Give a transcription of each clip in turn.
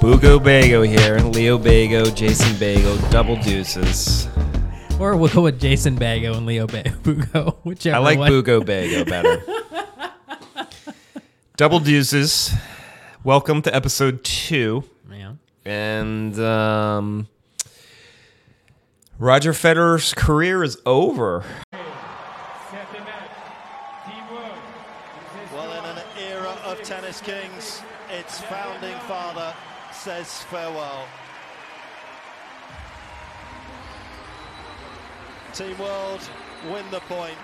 Bugo Bago here. And Leo Bago, Jason Bago, double deuces. Or we'll go with Jason Bago and Leo ba- Bugo, whichever I like one. Bugo Bago better. double deuces. Welcome to episode two. Yeah. And um, Roger Federer's career is over. Well, in an era of tennis kings, its founding father says farewell. Team World win the point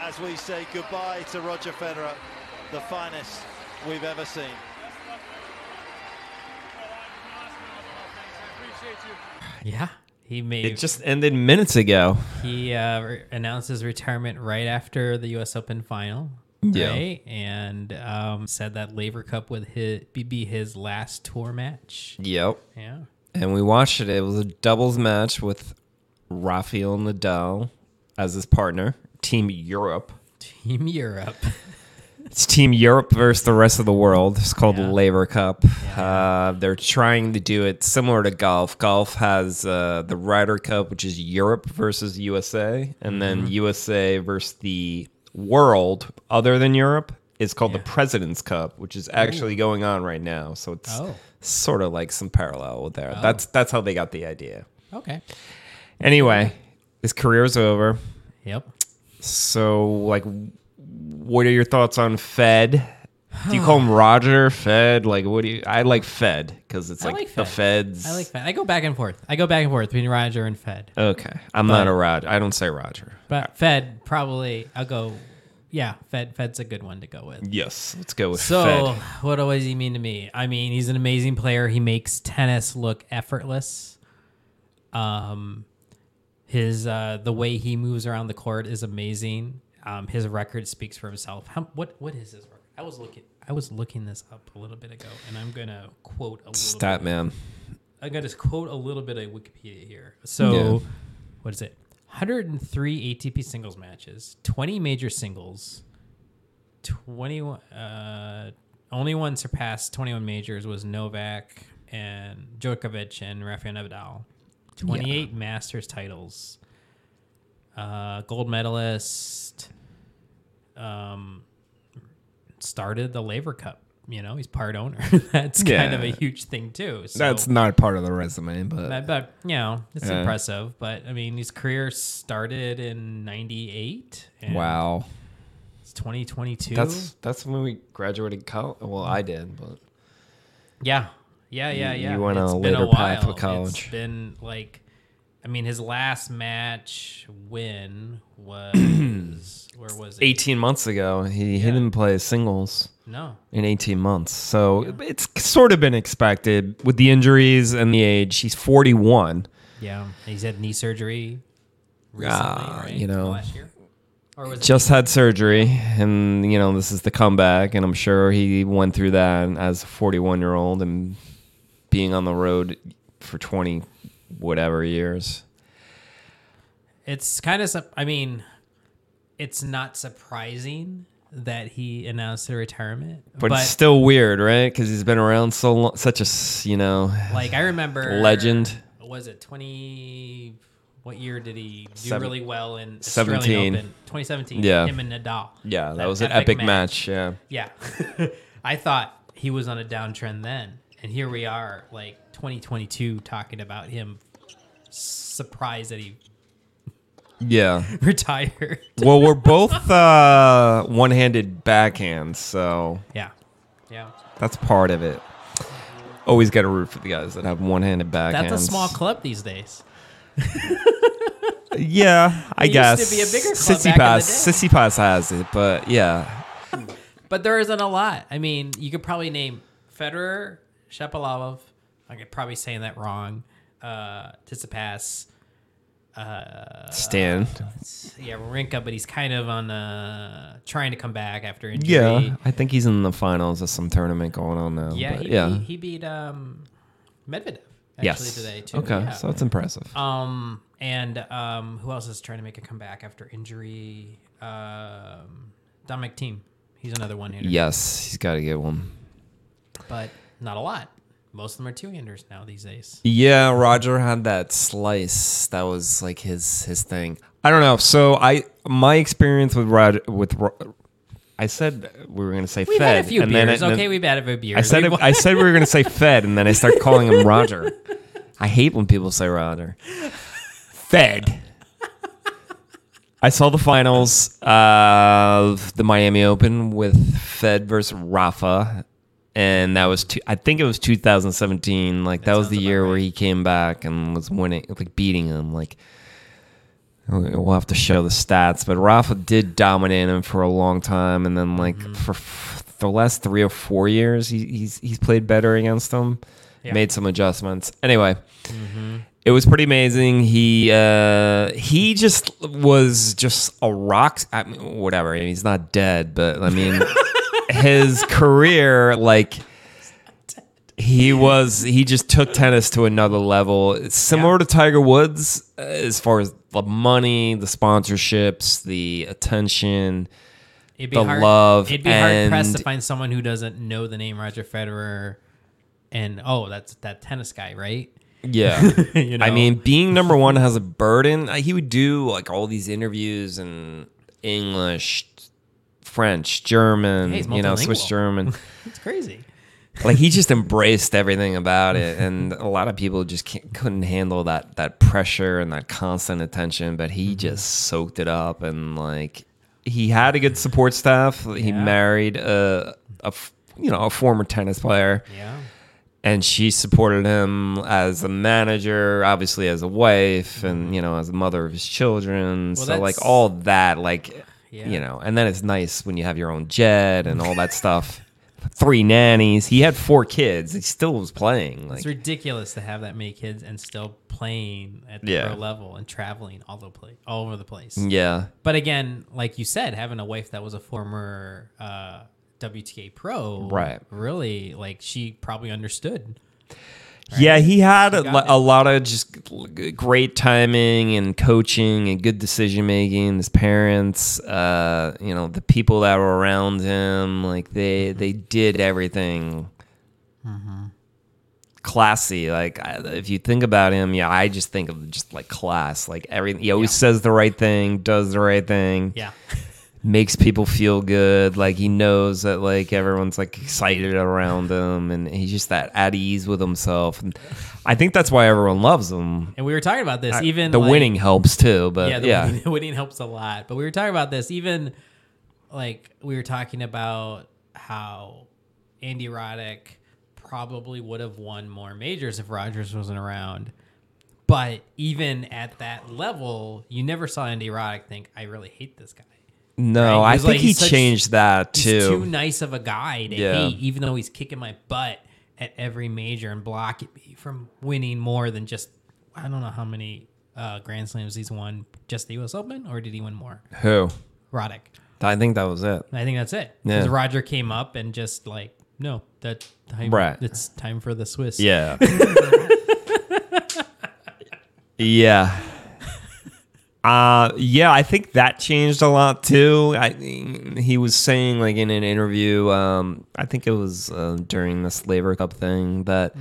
as we say goodbye to Roger Federer, the finest we've ever seen. Yeah. He made It just ended minutes ago. he uh, re- announced his retirement right after the U.S. Open final. Yeah. Right? And um, said that Laver Cup would hit, be- his last tour match. Yep. Yeah. And we watched it. It was a doubles match with Rafael Nadal as his partner. Team Europe. Team Europe. It's Team Europe versus the rest of the world. It's called Yeah. the Laver Cup. Yeah. Uh, they're trying to do it similar to golf. Golf has uh, the Ryder Cup, which is Europe versus USA, and Mm-hmm. then USA versus the world other than Europe is called the President's Cup, which is actually going on right now. So it's Oh. sort of like some parallel there. Oh. That's that's how they got the idea. Okay. Anyway, his career is over. Yep. So, like, what are your thoughts on Fed? Do you call him Roger Fed? Like, what do you? I like Fed because it's I like, like the Feds. I like Fed. I go back and forth. I go back and forth between Roger and Fed. Okay, I'm not a Roger. I don't say Roger. But Fed probably I'll go yeah, Fed Fed's a good one to go with. Yes, let's go with So, Fed. what does he mean to me? I mean, he's an amazing player. He makes tennis look effortless. Um, his uh, the way he moves around the court is amazing. Um, his record speaks for himself. How, what what is his record? I was looking I was looking this up a little bit ago, and I'm gonna quote a little. Stat bit. man. I'm gonna quote a little bit of Wikipedia here. So, Yeah. what is it? 103 ATP singles matches, 20 major singles, 21. Uh, only one surpassed 21 majors was Novak and Djokovic and Rafael Nadal. 28 Masters titles. Uh, gold medalist. Um, started the Laver Cup. You know, he's part owner. That's kind of a huge thing too. So. That's not part of the resume, but But, but you know, it's Yeah. impressive. But I mean, his career started in '98. and wow. It's 2022. That's that's when we graduated college. Well, I did, but yeah, yeah, yeah, yeah. you went on a later path while. with college. It's been like, I mean, his last match win was where was it? 18 months ago, he, he didn't play singles No, in 18 months. So it's sort of been expected with the injuries and the age. He's 41. yeah, he's had knee surgery recently, Ah, right? you know. last year, or was it just had surgery and you know this is the comeback and i'm sure he went through that as a 41 year old and being on the road for 20 whatever years It's kind of, I mean, it's not surprising that he announced a retirement, but, it's still weird right because he's been around so long such a you know like I remember Legend. Was it twenty? What year did he do Seven- really well in 17. Australian Open? 2017. Yeah. him and Nadal. yeah that, That was an epic epic match, yeah Yeah, I thought he was on a downtrend then, and here we are, like 2022, talking about him. Surprised that he yeah retired. well we're both uh one-handed backhands so yeah, yeah. that's part of it always got to root for the guys that have one-handed backhands That's a small club these days. Yeah, I It used guess. to be a bigger club Sissy back in the Pass. Tsitsipas has it, but yeah, But there isn't a lot. I mean, you could probably name Federer, Shapovalov. I'm probably saying that wrong. Uh, Tsitsipas. Uh, Stan. yeah, Rinka, but he's kind of on uh, trying to come back after injury. Yeah, I think he's in the finals of some tournament going on now. yeah, he, yeah. Beat, he beat um, Medvedev actually yes. today too. Okay, yeah. so that's impressive. Um, and um, who else is trying to make a comeback after injury? Um, Dominic Thiem. He's another one hitter. yes, he's got to get one. but not a lot. most of them are two handers now these days. Yeah, Roger had that slice. That was like his his thing. I don't know. So I my experience with Roger with Ro- I said we were gonna say We've Fed, had a few and beers. then, okay, we've had a few beers. I said it, I said we were gonna say Fed, and then I start calling him Roger. I hate when people say Roger. Fed. I saw the finals of the Miami Open with Fed versus Rafa, and that was two, I think it was 2017. Like that, That was the year about where he came back and was winning, like beating him. Like we'll have to show the stats, but Rafa did dominate him for a long time, and then like Mm-hmm. for f- the last three or four years, he, he's he's played better against him. Yeah. Made some adjustments. Anyway, it was pretty amazing. He uh, he just was just a rock. I mean, whatever. I mean, he's not dead, but I mean, his career like he was he just took tennis to another level. It's similar to Tiger Woods uh, as far as the money, the sponsorships, the attention. It'd be the hard, love It'd be hard pressed to find someone who doesn't know the name Roger Federer, and oh, that's that tennis guy, right? Yeah. You know? I mean, being number one has a burden. He would do like all these interviews in English, French, German, Hey, you know, Swiss. German. It's crazy. like he just embraced everything about it, and a lot of people just can't, couldn't handle that that pressure and that constant attention. But he just soaked it up, and like he had a good support staff. He Yeah. married a you know a former tennis player Yeah. and she supported him as a manager, obviously as a wife, and you know as a mother of his children. Well, so like all that, like Yeah. you know, and then it's nice when you have your own jet and all that stuff. Three nannies. He had four kids. He still was playing. Like It's ridiculous to have that many kids and still playing at the Yeah. pro level and traveling all the place, all over the place. yeah, But again, like you said, having a wife that was a former uh, WTA pro, Right. Really, like she probably understood. Yeah. He had a, lo- it. a lot of just great timing and coaching and good decision making. His parents, uh, you know, the people that were around him, like they they did everything classy. Like I- if you think about him, yeah, I just think of just like class. Like everything, he always Yeah. says the right thing, does the right thing, Yeah, makes people feel good. Like he knows that like everyone's like excited around him, and he's just that at ease with himself. And I think that's why everyone loves him. and we were talking about this. Even the like- winning helps too, but yeah, yeah, the Winning, the winning helps a lot. But we were talking about this. Even like we were talking about how Andy Roddick probably would have won more majors if Rogers wasn't around. But even at that level, you never saw Andy Roddick think, "I really hate this guy." No, Right? I think like- he such- changed that He's too. too nice of a guy to Yeah. hate, even though he's kicking my butt at every major and blocking me from winning more than just I don't know how many uh, Grand Slams he's won. Just the U.S. Open, or did he win more? Who? Roddick. I think that was it. I think that's it. Yeah. Because Roger came up and just like, no, that time, Right. It's time for the Swiss. Yeah. yeah. Uh yeah, I think that changed a lot too. I he was saying like in an interview, um, I think it was uh, during the Laver Cup thing that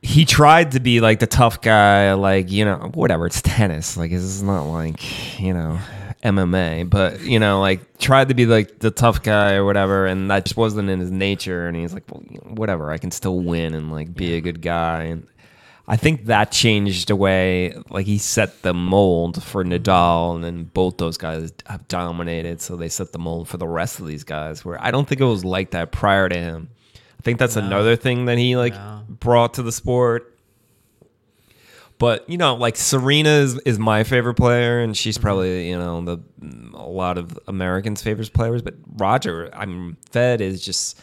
he tried to be like the tough guy, like you know, whatever. It's tennis, like this is not like you know MMA, but you know, like tried to be like the tough guy or whatever, and that just wasn't in his nature. And he's like, well, whatever, I can still win and like be a good guy. And I think that changed the way, like he set the mold for Nadal, and then both those guys have dominated, so they set the mold for the rest of these guys. Where I don't think it was like that prior to him. I think that's another thing that he like No. brought to the sport. But you know, like Serena is, is my favorite player, and she's Mm-hmm. probably you know the a lot of Americans' favorite players. But Roger, I'm Fed is just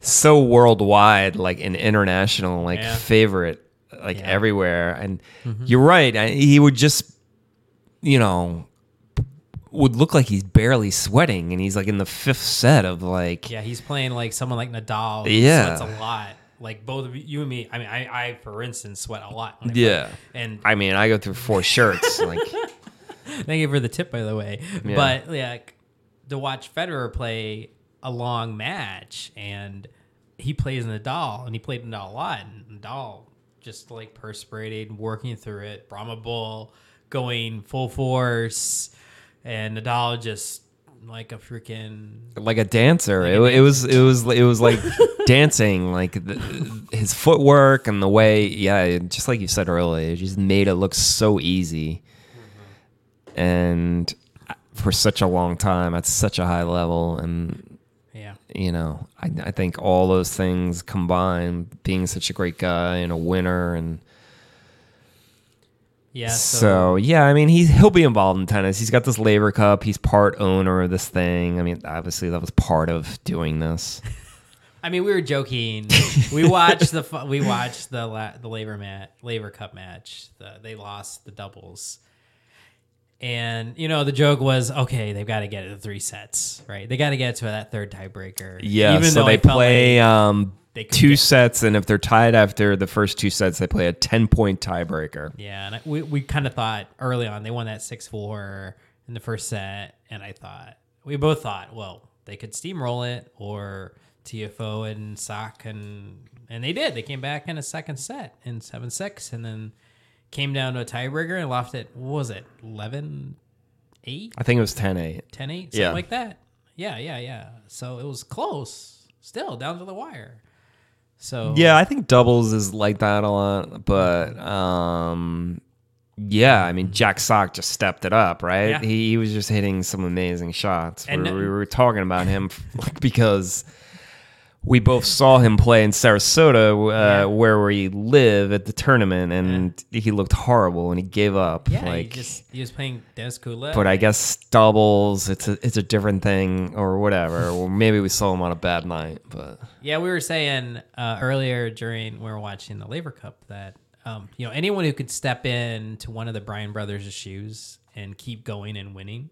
so worldwide, like an international, like Yeah. favorite, like Yeah. everywhere. And mm-hmm. you're right, I, he would just, you know, would look like he's barely sweating, and he's like in the fifth set of like, Yeah, he's playing like someone like Nadal. Yeah. Sweats a lot. Like both of you, and me. I mean, I, I for instance, sweat a lot. I play. yeah. And I mean, I go through four shirts, like. Thank you for the tip, by the way. Yeah. But like to watch Federer play a long match and he plays in Nadal, and he played Nadal a lot. And Nadal just like perspirated, working through it. Brahma Bull going full force, and Nadal just like a freaking like a dancer. Like it, a it was it was it was like dancing, like the, his footwork and the way. Yeah, just like you said earlier, it just made it look so easy. Mm-hmm. And uh, for such a long time at such a high level, and yeah. you know, I, I think all those things combined, being such a great guy and a winner, and Yeah, so, so, yeah, I mean he's he'll be involved in tennis. He's got this Laver Cup. He's part owner of this thing. I mean, obviously that was part of doing this. I mean, we were joking. we watched the we watched the la- the labor mat Laver Cup match. The, they lost the doubles, and you know the joke was okay. They've got to get it to three sets, right? They got to get to that third tiebreaker. Yeah, Even so though they play like- um, they two get- sets, and if they're tied after the first two sets, they play a ten point tiebreaker. Yeah, and I, we we kind of thought early on they won that six four in the first set, and I thought we both thought, well, they could steamroll it or Tiafoe and Sock and and they did. They came back in a second set in seven six, and then came down to a tiebreaker and lost it. What was it 11 8 I think it was 10-8. 10 8 something Yeah. like that yeah yeah yeah so it was close still down to the wire so Yeah, I think doubles is like that a lot, but um, yeah, I mean Jack Sock just stepped it up, right? Yeah. He, he was just hitting some amazing shots. And- we, we were talking about him because we both saw him play in Sarasota, uh, Yeah. where we live at the tournament, and he looked horrible, and he gave up. yeah like, he just he was playing Dennis Kudla but I guess doubles, it's a it's a different thing or whatever. or maybe we saw him on a bad night, but Yeah, we were saying uh, earlier during we were watching the Laver Cup that um, you know anyone who could step in to one of the Bryan brothers' shoes and keep going and winning,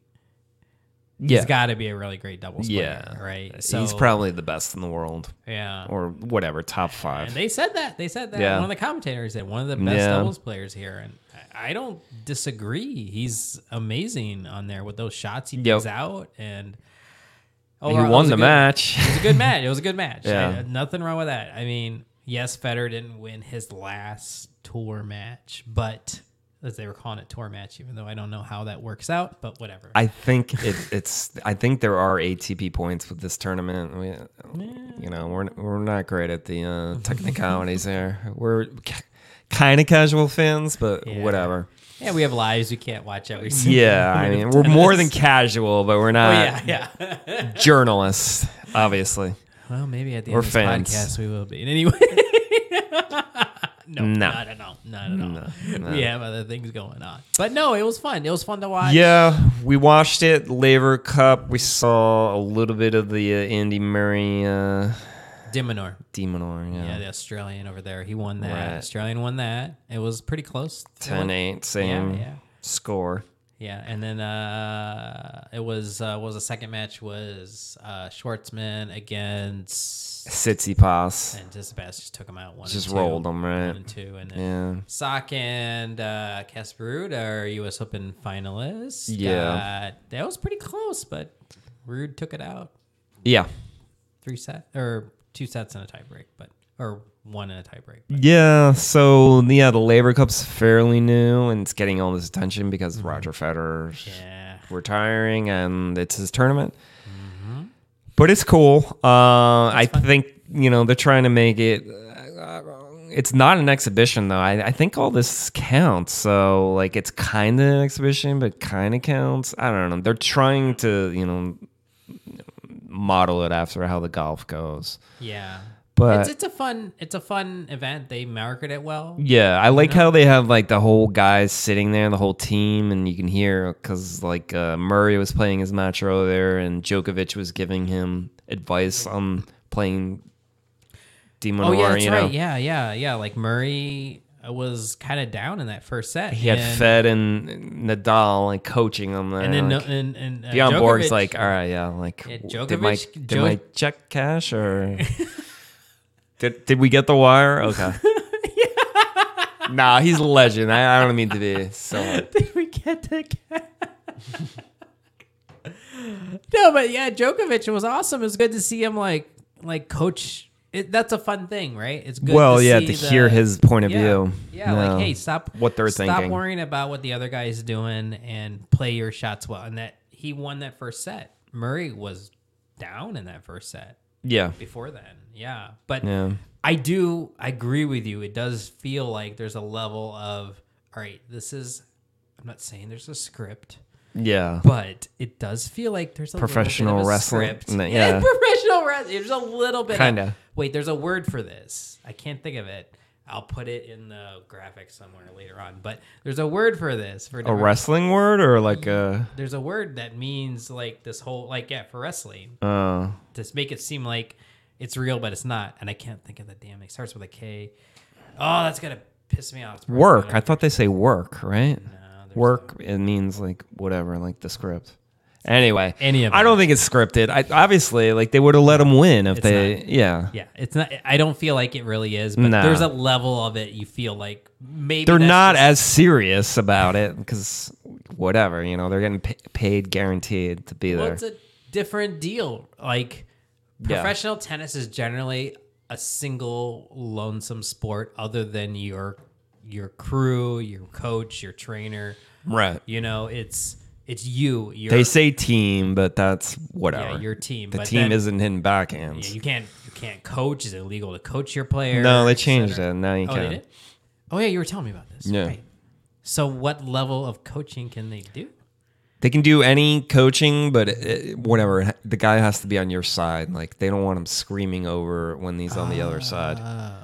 yeah, he's got to be a really great doubles yeah, player, right? he's probably the best in the world. yeah. or whatever, top five. And they said that they said that Yeah. one of the commentators said one of the best Yeah. doubles players here, and I don't disagree. He's amazing on there with those shots he Yep. out, and he overall, it won the good- match. It was a good match. It was a good match. Yeah. I- nothing wrong with that. I mean, yes, Federer didn't win his last tour match, but as they were calling it tour match, even though I don't know how that works out, but whatever. I think it, it's. I think there are ATP points with this tournament. We, you know, we're we're not great at the uh, technicalities there. We're kind of casual fans, but Yeah. whatever. yeah, we have lives. We can't watch every single Yeah, I mean, we're more than casual, but we're Oh, not yeah, yeah. journalists, obviously. well, maybe at the We're end of this fans. podcast we will be. And anyway. No, No. not at all. Not at all. No, no. We have other things going on. But no, it was fun. It was fun to watch. Yeah, we watched it. Laver Cup. We saw a little bit of the uh, Andy Murray uh, de Minaur. Demonor. Yeah, Yeah, the Australian over there. He won that. Right. Australian won that. It was pretty close. It 10 won- 8, same Yeah, yeah. score. Yeah, and then uh, it was uh, was the second match was uh, Schwartzman against Tsitsipas. and Tsitsipas just took him out one. Just and two, rolled them, right? One and two, and then Yeah. Sock and uh, Casper Ruud are U.S. Open finalists. Yeah. Uh, that was pretty close, but Ruud took it out Yeah. three set or two sets and a tiebreak, but or one in a tiebreak. Yeah, so yeah, the Laver Cup's fairly new and it's getting all this attention because Roger Federer's Mm-hmm. yeah, retiring and it's his tournament. But it's cool. Uh, I think you know they're trying to make it. Uh, it's not an exhibition though. I, I think all this counts. So like it's kind of an exhibition, but kind of counts. I don't know. They're trying to you know model it after how the golf goes. yeah. But it's, it's a fun it's a fun event. They market it well. Yeah, I like how they have like the whole guys sitting there, the whole team, and you can hear because like uh, Murray was playing his match earlier, and Djokovic was giving him advice on playing Demon Oh yeah, that's you right. Yeah, yeah, yeah. Like Murray was kind of down in that first set. He had and, Fed and Nadal like coaching him there. and then no, like, and, and uh, Bjorn Borg's like, all right, yeah, like Yeah, w- did my Djokovic- did my check cash or did did we get the wire? Okay. Nah, he's a legend. I, I don't mean to be so. Did we get the No, but yeah, Djokovic was awesome. It was good to see him like like coach it, that's a fun thing, right? It's good. well, to yeah, see to the- hear his point of yeah, view. Yeah, No. like hey, stop What they're stop thinking. worrying about what the other guy is doing and play your shots well. And that he won that first set. Murray was down in that first set Yeah. before then. Yeah, but Yeah. I do I agree with you. It does feel like there's a level of all right. This is. I'm not saying there's a script. Yeah. But it does feel like there's a Professional bit of a wrestling? yeah, professional wrestling. There's a little bit. Kinda. Of, wait, there's a word for this. I can't think of it. I'll put it in the graphic somewhere later on. But there's a word for this. For A wrestling word or like a There's a word that means like this whole like yeah for wrestling uh to make it seem like it's real, but it's not. And I can't think of the damn. It starts with a K. Oh, that's gonna piss me off. Work. I thought they say work, right? No, Work it means like whatever, like the script. Anyway, Any of I don't think it's scripted. I obviously like they would have let them win if It's they not. yeah. Yeah, it's not. I don't feel like it really is, but there's a level of it you feel like maybe They're not just- as serious about it because whatever, you know, they're getting paid guaranteed to be Well, there. it's a different deal. Like Yeah. professional tennis is generally a single lonesome sport, other than your your crew, your coach, your trainer. right. You know, it's it's you. Your, They say team, but that's whatever. yeah, your team. the but team then- isn't hitting backhands. Yeah, you can't you can't coach. Is it illegal to coach your player? no, they changed it. Now you Oh, can. Oh yeah, you were telling me about this. Yeah. Right. So what level of coaching can they do? They can do any coaching, but it, whatever. The guy has to be on your side. Like they don't want him screaming over when he's on the other side. Oh.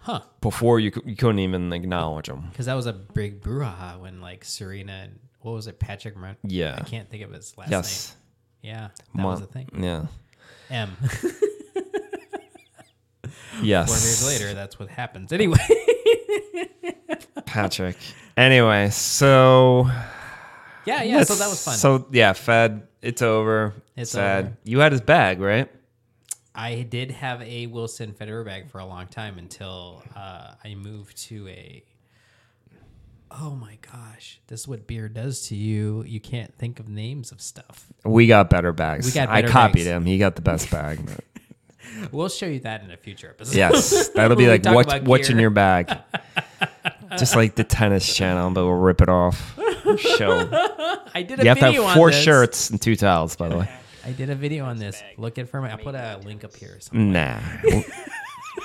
Huh. Before you, you couldn't even acknowledge him. Because that was a big brouhaha when like Serena and what was it, Patrick? Mar- Yeah. I can't think of his last name. Yes. name. Yeah, that Mon- was the thing. Yeah. M. Yes. Four years later, that's what happens. Anyway, Patrick. Anyway, so yeah, yeah. So that was fun. So yeah, Fed. It's over. It's sad. over. You had his bag, right? I did have a Wilson Federer bag for a long time until uh, I moved to a. Oh my gosh, this is what beer does to you. You can't think of names of stuff. We got better bags. We got I copied bags. him. He got the best bag. but- We'll show you that in a future episode. yes, that'll be like what, what's in your bag. Just like the tennis channel, but we'll rip it off. Show. I did a You have to video have on four this. shirts and two towels, by the way. I did a video on this. Look it for me. I'll put a link up here. Or something. Nah.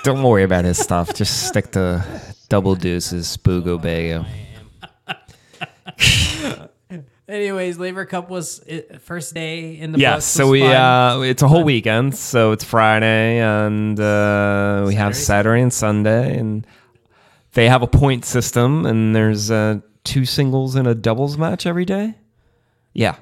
Don't worry about his stuff. Just stick to double deuces, Boogo Bago. Anyways, Laver Cup was first day in the books so was we fun. uh it's a whole weekend. So it's Friday and uh we have Saturday. Saturday and Sunday and they have a point system and there's uh two singles and a doubles match every day. Yeah.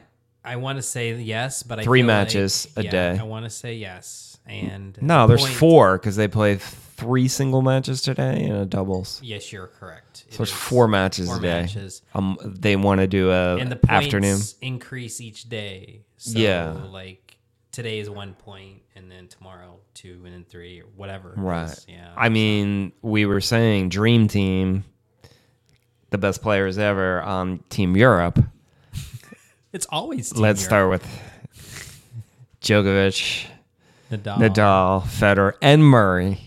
I want to say yes, but I Three feel like- matches a yeah, day. I want to say yes, and No, the there's point- four because they play three single matches today and a doubles. Yes, you're correct. So it's is four matches four a day. matches. Um, they want to do a and the points afternoon. increase each day. So Yeah. like today is one point, and then tomorrow two, and then three, or whatever. Right. Yeah. I mean, we were saying Dream Team, the best players ever on Team Europe. it's always Team Let's Europe. start with Djokovic, Nadal, Nadal, Federer, and Murray.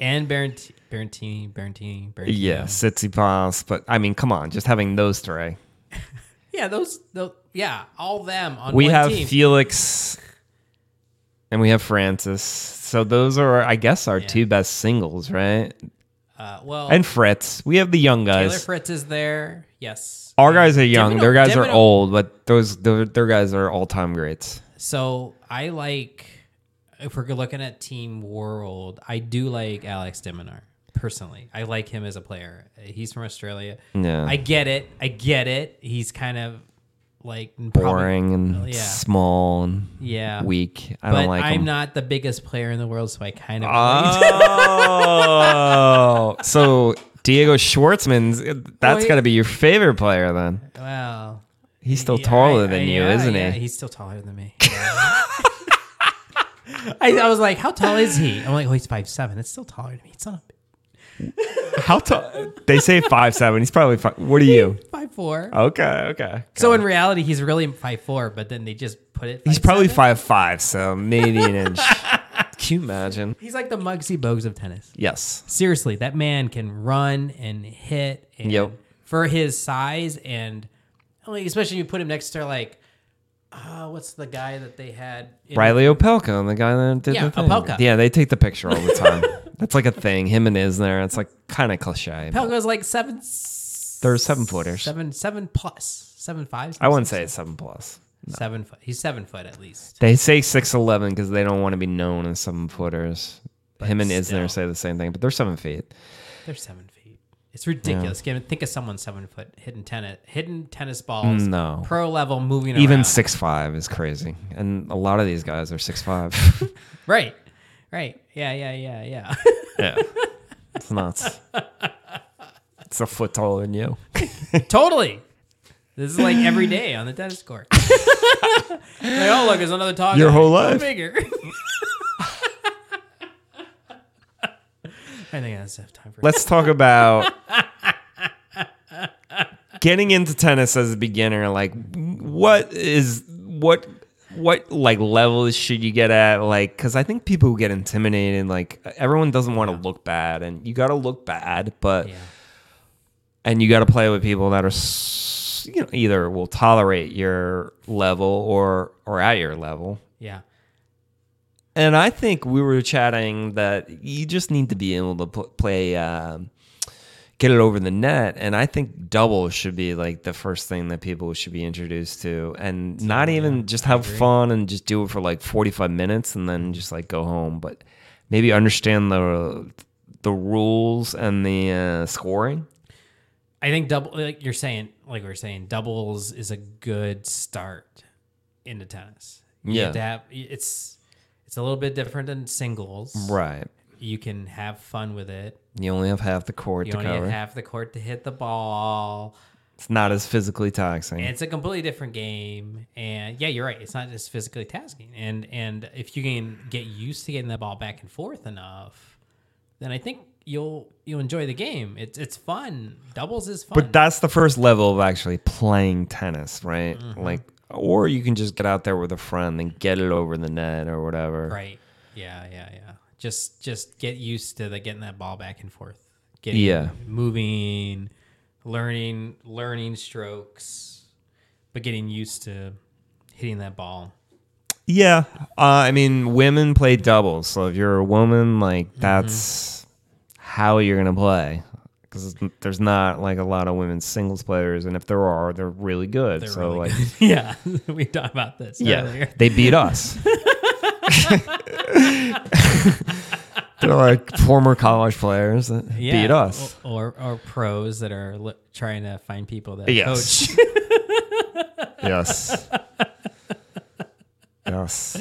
and Barent- Berrettini, Berrettini, Berrettini. Yeah, Tsitsipas. But I mean, come on, just having those three. yeah. Those, those, yeah, all them on We one have team. Felix, and we have Frances. So those are, I guess, our Yeah. two best singles, right? Uh, well, And Fritz. We have the young Taylor guys. Fritz is there. Yes. Our And guys are young. Dimino- Their guys are old, but those their, their guys are all time greats. So I like, if we're looking at Team World, I do like Alex de Minaur personally. I like him as a player. He's from Australia. Yeah. I get it. I get it. He's kind of like probably- Boring and oh, yeah. small and yeah, weak. I but don't like I'm them. not the biggest player in the world, so I kind of. Oh, so Diego Schwartzman's uh, that's he- got to be your favorite player then. well, He's still yeah, taller I- than I- you, yeah, isn't yeah, he? He's still taller than me. I, I was like, how tall is he? I'm like, oh, he's five seven. It's still taller than me. It's not How tall? They say five seven. He's probably five. What are you? five four. Okay, okay. So in reality, he's really five four, but then they just put it. He's probably 5'7"? five five, so maybe an inch. Can you imagine? He's like the Muggsy Bogues of tennis. Yes. Seriously, that man can run and hit. And Yep. For his size and like, especially you put him next to like, uh, what's the guy that they had? in- Reilly Opelka, the guy that did Yeah, the thing. Opelka. Yeah, they take the picture all the time. That's like a thing. Him and Isner. It's like kind of cliche. but Pelko's like seven. They're seven footers. Seven, seven plus, seven five. I wouldn't say it's seven plus. seven foot. He's seven foot at least. They say six eleven because they don't want to be known as seven footers. Him and still. Isner say the same thing, but they're seven feet. They're seven feet. It's ridiculous. Can Think of someone seven foot hitting tennis, hitting tennis balls. No. pro level, moving Even around. six five is crazy, and a lot of these guys are six five. Right, right. Yeah, yeah, yeah, yeah. yeah, it's nuts. It's a foot taller than you. totally. This is like every day on the tennis court. like, oh look, there's another tall Your whole life. Bigger. I think that's enough time for Let's talk about getting into tennis as a beginner. Like, what is what what like levels should you get at? Like, because I think people get intimidated. Like, everyone doesn't want to look bad, and you got to look bad, but Yeah. and you got to play with people that are you know either will tolerate your level or or at your level. Yeah. And I think we were chatting that you just need to be able to pl- play, um, get it over the net. And I think doubles should be like the first thing that people should be introduced to, and not even just have fun and just do it for like forty five minutes and then just like go home, but maybe understand the the rules and the uh, scoring. I think double like you're saying, like we are saying, doubles is a good start into tennis. You Yeah. have it's it's a little bit different than singles. Right. You can have fun with it. You only have half the court You to only cover. have half the court to hit the ball. it's not as physically taxing. It's a completely different game. And yeah, you're right. It's not just physically tasking. And and if you can get used to getting the ball back and forth enough, then I think you'll you'll enjoy the game. It's it's fun. Doubles is fun. But that's the first level of actually playing tennis, right? Mm-hmm. Like, or you can just get out there with a friend and get it over the net or whatever. Right. Yeah, yeah, yeah. Just just get used to the getting that ball back and forth. Getting Yeah. moving, learning learning strokes, but getting used to hitting that ball. Yeah. Uh, I mean, women play doubles. So if you're a woman, like, Mm-hmm. that's how you're going to play. Because there's not like a lot of women singles players. And if there are, they're really good. They're so, really like, good. yeah, we talked about this yeah, earlier. they beat us. they're like former college players that Yeah, beat us. or, or or pros that are li- trying to find people that Yes. coach. Yes. yes.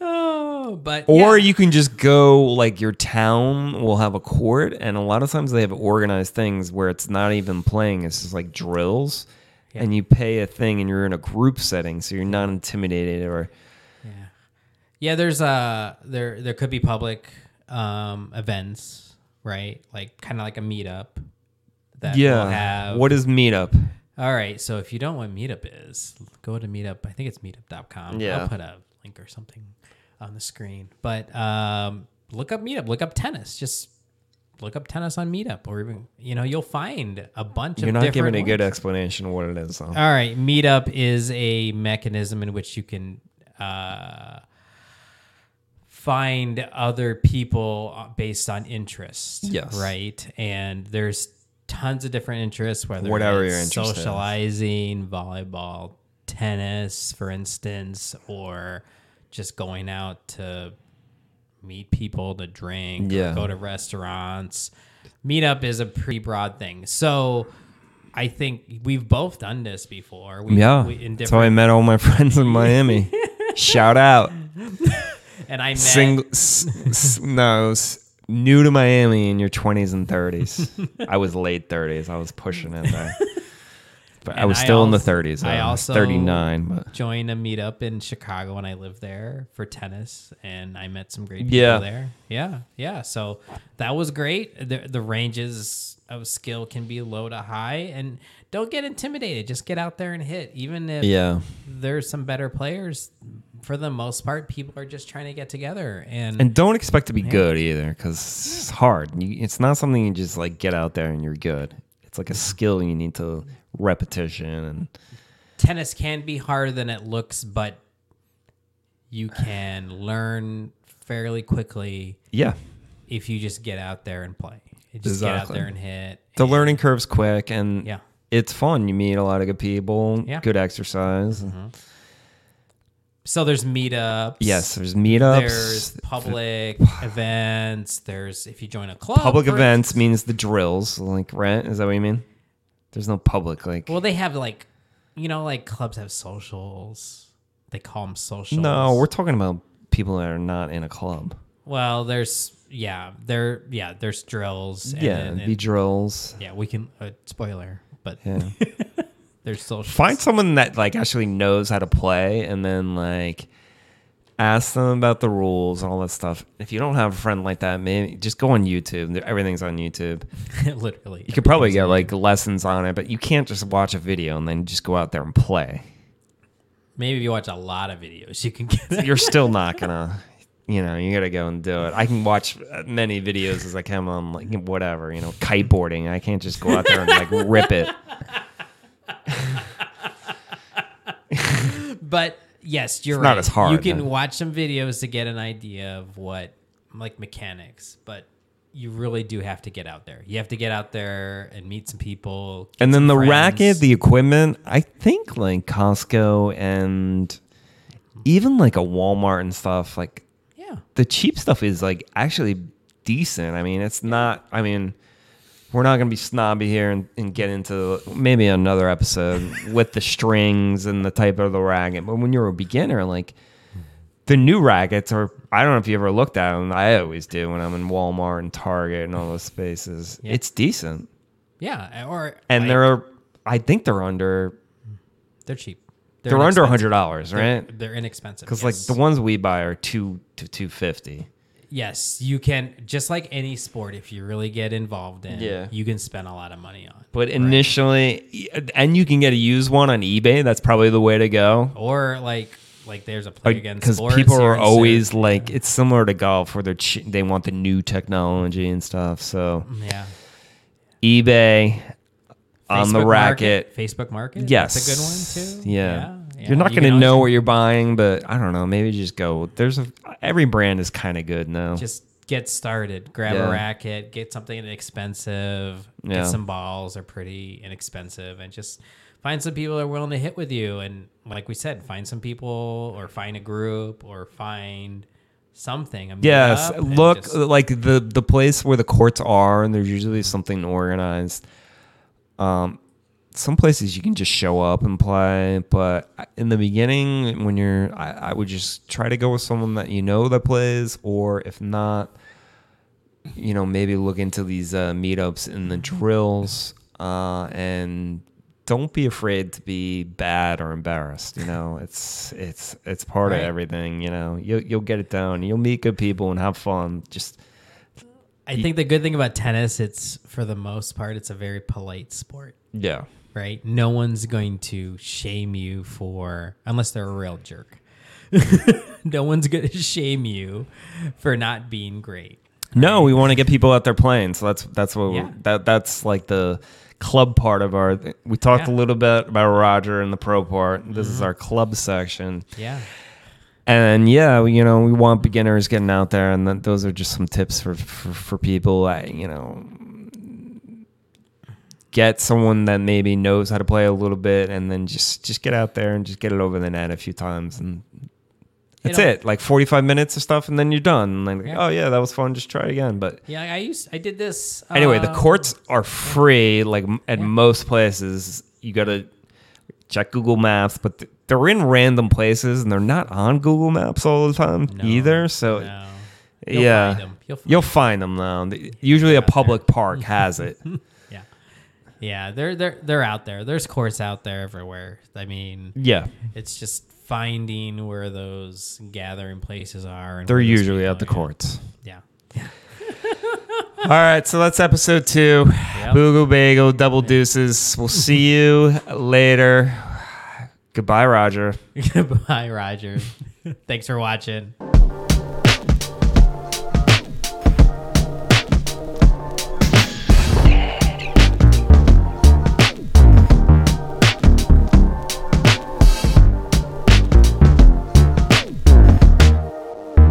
oh, but Or yeah. you can just go like your town will have a court, and a lot of times they have organized things where it's not even playing; it's just like drills, and you pay a thing, and you're in a group setting, so you're not intimidated or Yeah. There's uh there there could be public um events, right? Like kind of like a meetup that will yeah. have What is meetup? All right, so if you don't know what meetup is, go to meetup. I think it's meetup.com. Yeah. I'll put a link or something on the screen. But um look up meetup, look up tennis. Just look up tennis on meetup or even you know, you'll find a bunch of You're of not different giving a good explanation of what it is. Though. All right, Meetup is a mechanism in which you can uh, find other people uh, based on interest. Yes. Right, and there's tons of different interests, whether Whatever it's you're interested in. socializing, volleyball, tennis, for instance, or just going out to meet people to drink, Yeah. go to restaurants. Meetup is a pretty broad thing. So I think we've both done this before. We, Yeah, we, in that's how I met all my friends in Miami. Shout out. And I met Single, s- s- no, s- new to Miami in your 20s and 30s. I was late 30s. I was pushing it there. But I And was I still in the also- 30s. I I was also 39. But joined a meetup in Chicago when I lived there for tennis, and I met some great people Yeah. there. Yeah, yeah. So that was great. The the ranges of skill can be low to high, and don't get intimidated. Just get out there and hit. Even if yeah, there's some better players, for the most part, people are just trying to get together and, And don't expect to be good either, because it's hard. You, it's not something you just like get out there and you're good. It's like a skill you need to repetition and tennis can be harder than it looks, but you can learn fairly quickly yeah. if you just get out there and play. You just get out there and hit. The learning curve's quick and Yeah. it's fun. You meet a lot of good people. Yeah. Good exercise. Mm-hmm. So there's meetups. Yes, there's meetups. There's public events. There's if you join a club. public for events means the drills, like rent. Is that what you mean? There's no public like. Well, they have like, you know, like clubs have socials. They call them socials. no, we're talking about people that are not in a club. Well, there's yeah, there yeah, there's drills. And, yeah, it'd be drills. yeah, we can uh, spoiler, but Yeah. Find someone that like actually knows how to play, and then like ask them about the rules and all that stuff. If you don't have a friend like that, maybe just go on YouTube. Everything's on YouTube. literally. You could probably get like lessons on it, but you can't just watch a video and then just go out there and play. Maybe if you watch a lot of videos, you can get It. You're still not gonna, you know, you gotta go and do it. I can watch many videos as I can on like whatever, you know, kiteboarding. I can't just go out there and like rip it. But yes, you're It's right. not as hard, You can no. watch some videos to get an idea of what like mechanics, but you really do have to get out there. You have to get out there and meet some people. And then the friends. racket, the equipment, I think like Costco and even like a Walmart and stuff, like yeah, the cheap stuff is like actually decent. I mean, it's not. I mean, we're not gonna be snobby here and, and get into maybe another episode with the strings and the type of the racket. But when you're a beginner, like the new rackets are. I don't know if you ever looked at them. I always do when I'm in Walmart and Target and all those spaces. Yeah. It's decent, yeah, or and like, they're. I think they're under. they're cheap. They're, under a inexpensive. hundred dollars, They're- right? They're, inexpensive Because yes. like the ones we buy are two to two fifty. Yes, you can just like any sport. If you really get involved in, Yeah. you can spend a lot of money on. But initially, and you can get a used one on eBay. That's probably the way to go. Or like like there's a play against Because people are always Sur- like, it's similar to golf where they're ch- they want the new technology and stuff. So yeah. eBay on the racket. Market, Facebook Market. Yes, that's a good one too. Yeah, yeah. You're not You going to know what you're buying, but I don't know. Maybe just go. There's a every brand is kind of good now. Just get started. Grab Yeah. a racket. Get something inexpensive. Yeah. Get some balls. They're pretty inexpensive, and just find some people that are willing to hit with you. And like we said, find some people, or find a group, or find something. Yes, look just- like the the place where the courts are, and there's usually something organized. Um, some places you can just show up and play, but in the beginning, when you're, I, I would just try to go with someone that you know that plays, or if not, you know, maybe look into these uh, meetups and the drills, uh, and don't be afraid to be bad or embarrassed. You know, it's it's it's part Right. of everything. You know, you'll you'll get it down. You'll meet good people and have fun. Just I think the good thing about tennis, it's for the most part, it's a very polite sport. yeah, right? No one's going to shame you for unless they're a real jerk. no one's going to shame you for not being great. No, we want to get people out there playing. So that's that's what Yeah. that that's like the club part of our. We talked Yeah. a little bit about Roger and the pro part. This Mm-hmm. is our club section, Yeah. and yeah, you know, we want beginners getting out there, and those are just some tips for for, for people. I, you know, get someone that maybe knows how to play a little bit, and then just just get out there and just get it over the net a few times, and that's know- it. Like forty five minutes of stuff, and then you're done. And like, Yeah. oh yeah, that was fun. Just try it again, but. Yeah, I used I did this Anyway, the uh, courts are free. Like at Yeah. most places, you gotta check Google Maps, but they're in random places and they're not on Google Maps all the time no, either. So no. You'll yeah, find. You'll find you'll find them though Th- Usually, a out there. public park has it. Yeah. Yeah, they're they're they're out there. There's courts out there everywhere. I mean, yeah, it's just finding where those gathering places are. And they're usually at the are. courts. Yeah. All right, so that's episode two. Yep. Boogle Bagel, double deuces. We'll see you later. Goodbye, Roger. Goodbye, Roger. Thanks for watching.